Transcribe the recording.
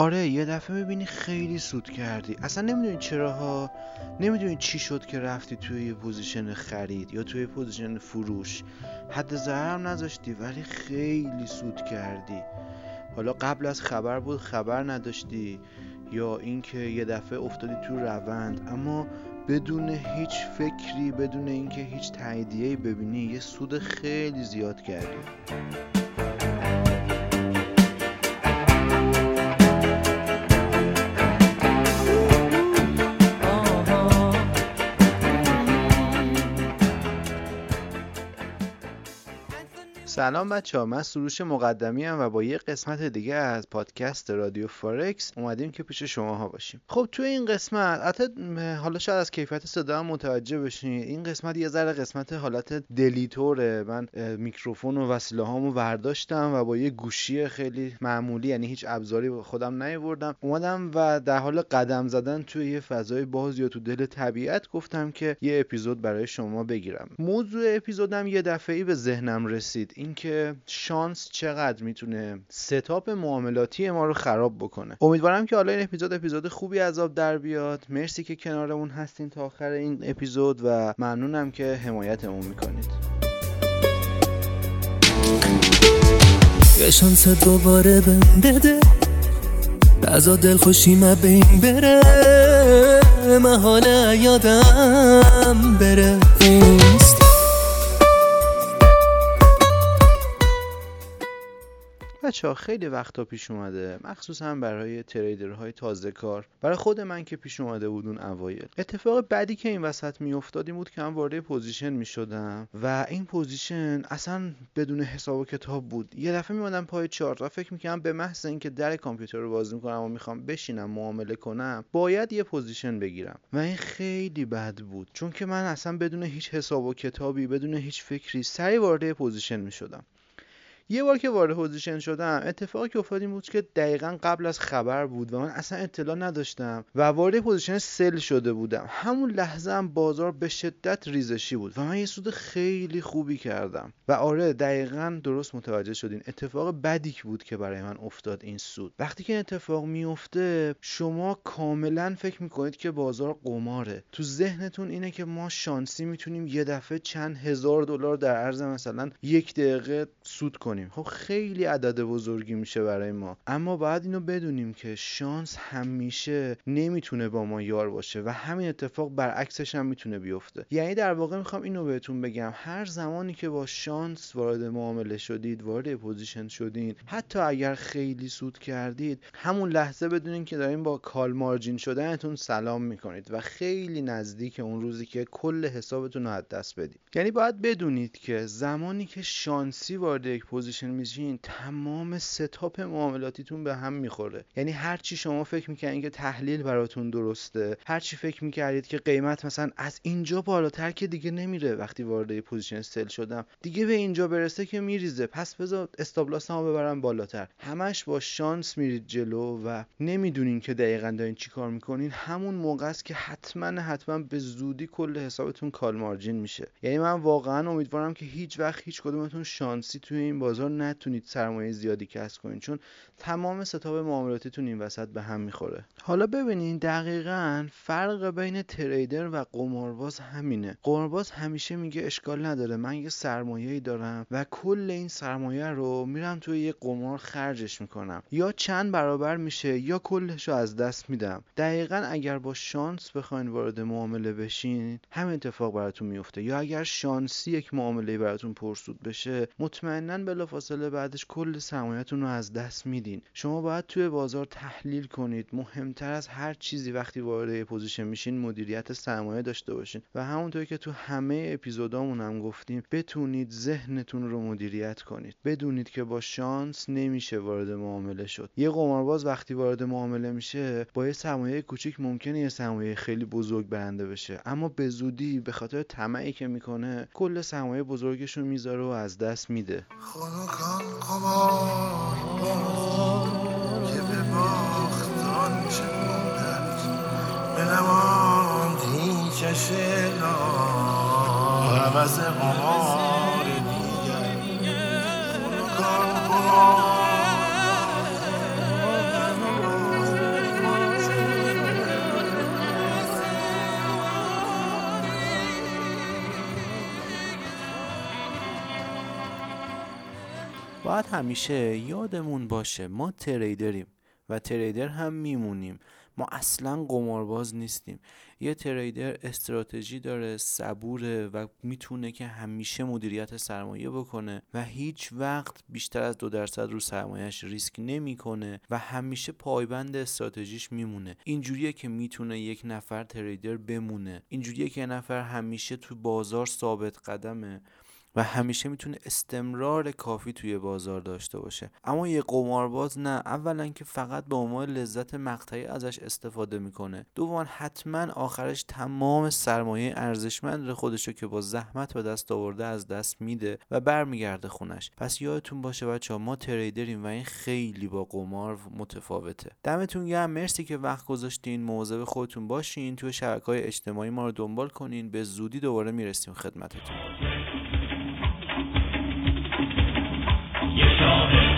آره یه دفعه می‌بینی خیلی سود کردی. اصلا نمی‌دونی چرا ها نمی‌دونی چی شد که رفتی توی یه position خرید یا توی position فروش. حد ضررم نذاشتی ولی خیلی سود کردی. حالا قبل از خبر بود خبر نداشتی یا اینکه یه دفعه افتادی تو روند. اما بدون هیچ فکری بدون اینکه هیچ تاییدیه‌ای ببینی یه سود خیلی زیاد کردی. سلام بچه ها من سروش مقدمی‌ام و با یه قسمت دیگه از پادکست رادیو فارکس اومدیم که پیش شما ها باشیم. خب توی این قسمت حتی حالا شاید از کیفیت صدا هم متوجه بشین این قسمت یه ذره قسمت حالت دلی‌طوره. من میکروفون و وسیله هامو ورداشتم و با یه گوشی خیلی معمولی یعنی هیچ ابزاری خودم نیاوردم. اومدم و در حال قدم زدن توی یه فضای باز یا تو دل طبیعت گفتم که یه اپیزود برای شما بگیرم. موضوع اپیزودم یه دفعه به ذهنم رسید. اینکه شانس چقدر می‌تونه setup معاملاتی ما رو خراب بکنه. امیدوارم که حالا این اپیزود اپیزود خوبی از آب در بیاد. مرسی که کنارمون هستین تا آخر این اپیزود و ممنونم که حمایتمون می‌کنید. یه شانس دوباره بده نذار دل خوشی ما بین بره. محاله یادم بره. بچه ها خیلی وقتا پیش اومده. مخصوصا برای trader های تازه کار. برای خود من که پیش اومده بود اون اوایل. اتفاق بعدی که این وسط میافتاد این بود که من وارد position می‌شدم. و این position اصلا بدون حساب و کتاب بود. یه دفعه میومدم پای چارت و فکر می‌کنم به محض اینکه در کامپیوتر رو باز می‌کنم و می‌خوام بشینم معامله کنم باید یه position بگیرم. و این خیلی بد بود. چون که من اصلا بدون هیچ حساب و کتابی بدون هیچ فکری سریع وارد position می‌شدم. یه بار که وارد position شدم اتفاقی که افتاد این بود که دقیقا قبل از خبر بود و من اصلا اطلاع نداشتم و وارد position sell شده بودم. همون لحظه هم بازار به شدت ریزشی بود و من یه سود خیلی خوبی کردم. و آره دقیقا درست متوجه شدین. اتفاق بدی بود که برای من افتاد این سود. وقتی که اتفاق میفته شما کاملا فکر می‌کنید که بازار قماره. تو ذهنتون اینه که ما شانسی می‌تونیم یه دفعه چند هزار دلار در عرض مثلا یک دقیقه سود کنیم. خب خیلی عدد بزرگی میشه برای ما. اما باید اینو بدونیم که شانس همیشه نمی‌تونه با ما یار باشه و همین اتفاق برعکسش هم می‌تونه بیفته. یعنی در واقع می‌خوام اینو بهتون بگم. هر زمانی که با شانس وارد معامله شدید وارد position شدید حتی اگر خیلی سود کردید همون لحظه بدونین که دارین با call margin شدنتون سلام می‌کنید و خیلی نزدیک اون روزی که کل حسابتون رو از دست بدید. یعنی باید بدونید که زمانی که شانسی وارد یک position میشین تمام setup معاملاتیتون به هم می‌خوره. یعنی هر چی شما فکر می‌کنید که تحلیل براتون درسته هر چی فکر می‌کردید که قیمت مثلا از اینجا بالاتر که دیگه نمیره وقتی وارد position sell شدم. دیگه به اینجا برسه که میریزه. پس بذار stop loss هم ببرم بالاتر. همش با شانس میرید جلو و نمی‌دونین که دقیقا دارین چی کار می‌کنین. همون موقع است که حتما حتما به زودی کل حسابتون call margin میشه. یعنی من واقعا امیدوارم که هیچ وقت هیچ کدومتون شانسی توی این بازار نتونید سرمایه زیادی کسب کنید چون تمام setup معاملاتتون این وسط به هم می‌خوره. حالا ببینین دقیقا فرق بین trader و قمارباز همینه. قمارباز همیشه میگه اشکال نداره من یه سرمایه دارم و کل این سرمایه رو میرم توی یه قمار خرجش می‌کنم. یا چند برابر میشه یا کلش رو از دست میدم. دقیقا اگر با شانس بخواین وارد معامله بشین همین اتفاق براتون میفته یا اگر شانسی یک معامله براتون پرسود بشه مطمئنا بلافاصله بعدش کل سرمایه‌تون رو از دست میدین. شما باید توی بازار تحلیل کنید. مهمتر از هر چیزی وقتی وارد position میشین مدیریت سرمایه داشته باشین. و همونطور که تو همه اپیزودامون هم گفتیم بتونید ذهنتون رو مدیریت کنید. بدونید که با شانس نمیشه وارد معامله شد. یه قمارباز وقتی وارد معامله میشه با یه سرمایه کوچیک ممکنه یه سرمایه خیلی بزرگ برنده بشه. اما به زودی به خاطر طمعی که می‌کنه کل سرمایه بزرگش رو می‌ذاره و از دست میده. چشه عوض قمار دیگر. باید همیشه یادمون باشه ما تریدریم و تریدر هم میمونیم. ما اصلا قمارباز نیستیم. یه تریدر استراتژی داره صبوره و می‌تونه که همیشه مدیریت سرمایه بکنه و هیچ وقت بیشتر از دو درصد رو سرمایهش ریسک نمی‌کنه و همیشه پایبند استراتژیش میمونه. اینجوریه که می‌تونه یک نفر تریدر بمونه. اینجوریه که یه نفر همیشه تو بازار ثابت قدمه. و همیشه می‌تونه استمرار کافی توی بازار داشته باشه. اما یه قمارباز نه. اولا که فقط به عنوان لذت مقطعی ازش استفاده می‌کنه. دوما حتما آخرش تمام سرمایه ارزشمند خودشو که با زحمت به دست آورده از دست میده و برمیگرده خونش. پس یادتون باشه بچه ما تریدریم و این خیلی با قمار متفاوته. دمتون گرم. مرسی که وقت گذاشتین. مواظب خودتون باشین. توی شبکه های اجتماعی ما رو دنبال کنین. به زودی دوباره می‌رسیم خدمتتون. all day.